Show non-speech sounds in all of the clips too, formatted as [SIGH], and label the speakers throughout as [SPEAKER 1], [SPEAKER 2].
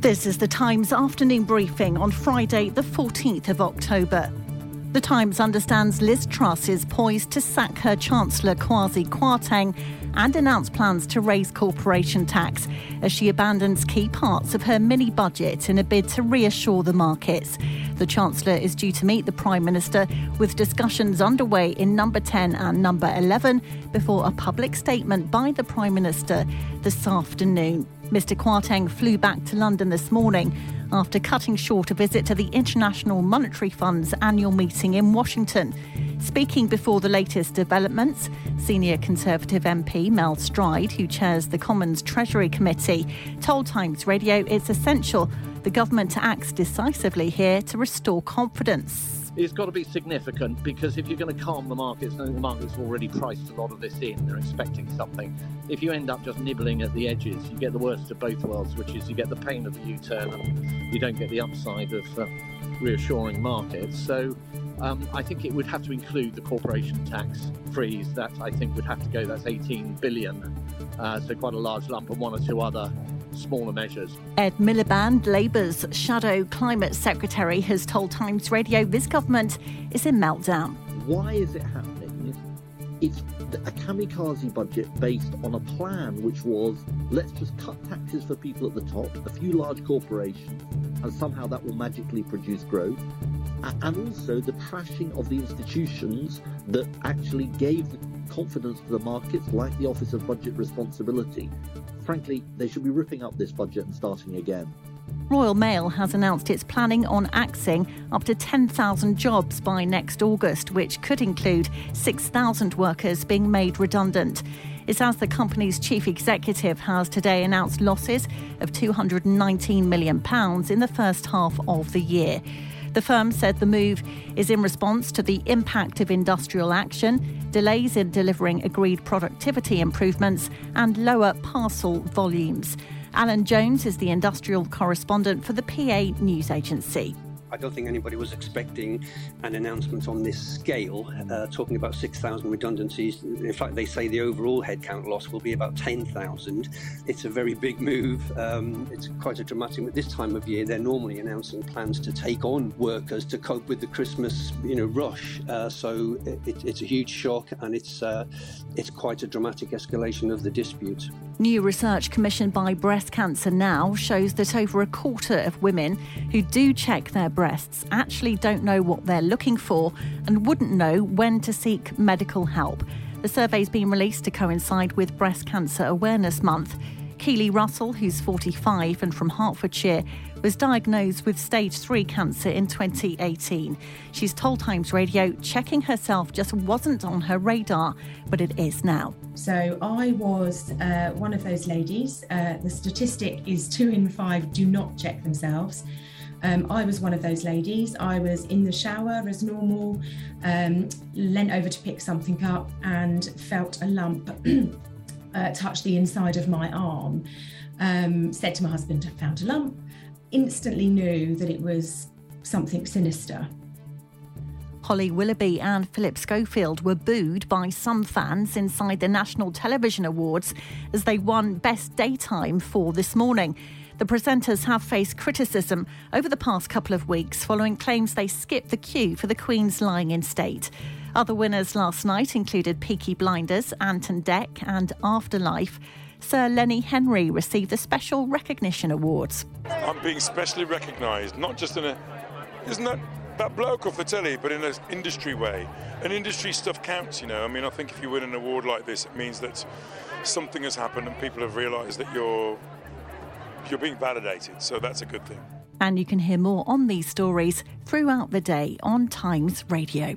[SPEAKER 1] This is the Times afternoon briefing on Friday, the 14th of October. The Times understands Liz Truss is poised to sack her Chancellor Kwasi Kwarteng and announced plans to raise corporation tax as she abandons key parts of her mini budget in a bid to reassure the markets. The Chancellor is due to meet the Prime Minister with discussions underway in number 10 and number 11 before a public statement by the Prime Minister this afternoon. Mr. Kwarteng flew back to London this morning after cutting short a visit to the International Monetary Fund's annual meeting in Washington. Speaking before the latest developments, senior Conservative MP Mel Stride, who chairs the Commons Treasury Committee, told Times Radio it's essential the government acts decisively here to restore confidence
[SPEAKER 2] it's got to be significant because if you're going to calm the markets, and the market's already priced a lot of this in, they're expecting something. If you end up just nibbling at the edges, you get the worst of both worlds, which is you get the pain of the U-turn and you don't get the upside of uh, reassuring markets. So um, I think it would have to include the corporation tax freeze. That I think would have to go. That's 18 billion, uh, so quite a large lump, and one or two other smaller measures.
[SPEAKER 1] Ed Miliband, Labour's shadow climate secretary, has told Times Radio this government is in meltdown.
[SPEAKER 3] Why is it happening? It's a kamikaze budget based on a plan which was let's just cut taxes for people at the top, a few large corporations, and somehow that will magically produce growth. And also the trashing of the institutions that actually gave confidence to the markets, like the Office of Budget Responsibility, frankly, they should be ripping up this budget and starting again.
[SPEAKER 1] Royal Mail has announced it's planning on axing up to 10,000 jobs by next August, which could include 6,000 workers being made redundant. It's as the company's chief executive has today announced losses of £219 million in the first half of the year. The firm said the move is in response to the impact of industrial action, delays in delivering agreed productivity improvements, and lower parcel volumes. Alan Jones is the industrial correspondent for the PA News Agency.
[SPEAKER 4] I don't think anybody was expecting an announcement on this scale, uh, talking about 6,000 redundancies. In fact, they say the overall headcount loss will be about 10,000. It's a very big move. Um, it's quite a dramatic. At this time of year, they're normally announcing plans to take on workers to cope with the Christmas, you know, rush. Uh, so it, it's a huge shock, and it's uh, it's quite a dramatic escalation of the dispute.
[SPEAKER 1] New research commissioned by Breast Cancer Now shows that over a quarter of women who do check their breasts actually don't know what they're looking for and wouldn't know when to seek medical help. The survey's been released to coincide with Breast Cancer Awareness Month. Keely Russell, who's 45 and from Hertfordshire, was diagnosed with stage 3 cancer in 2018. She's told Times Radio checking herself just wasn't on her radar, but it is now.
[SPEAKER 5] So I was uh, one of those ladies. Uh, the statistic is two in five do not check themselves. Um, I was one of those ladies. I was in the shower as normal, um, leant over to pick something up and felt a lump [CLEARS THROAT] uh, touch the inside of my arm. Um, said to my husband, I found a lump. Instantly knew that it was something sinister.
[SPEAKER 1] Holly Willoughby and Philip Schofield were booed by some fans inside the National Television Awards as they won Best Daytime for this morning. The presenters have faced criticism over the past couple of weeks following claims they skipped the queue for the Queen's lying in state. Other winners last night included Peaky Blinders, Ant and Dec, and Afterlife. Sir Lenny Henry received the Special Recognition Awards.
[SPEAKER 6] I'm being specially recognised, not just in a. Isn't that that bloke off the telly, but in an industry way? And industry stuff counts, you know. I mean, I think if you win an award like this, it means that something has happened and people have realised that you're you're being validated. So that's a good thing.
[SPEAKER 1] And you can hear more on these stories throughout the day on Times Radio.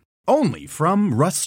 [SPEAKER 7] Only from Rust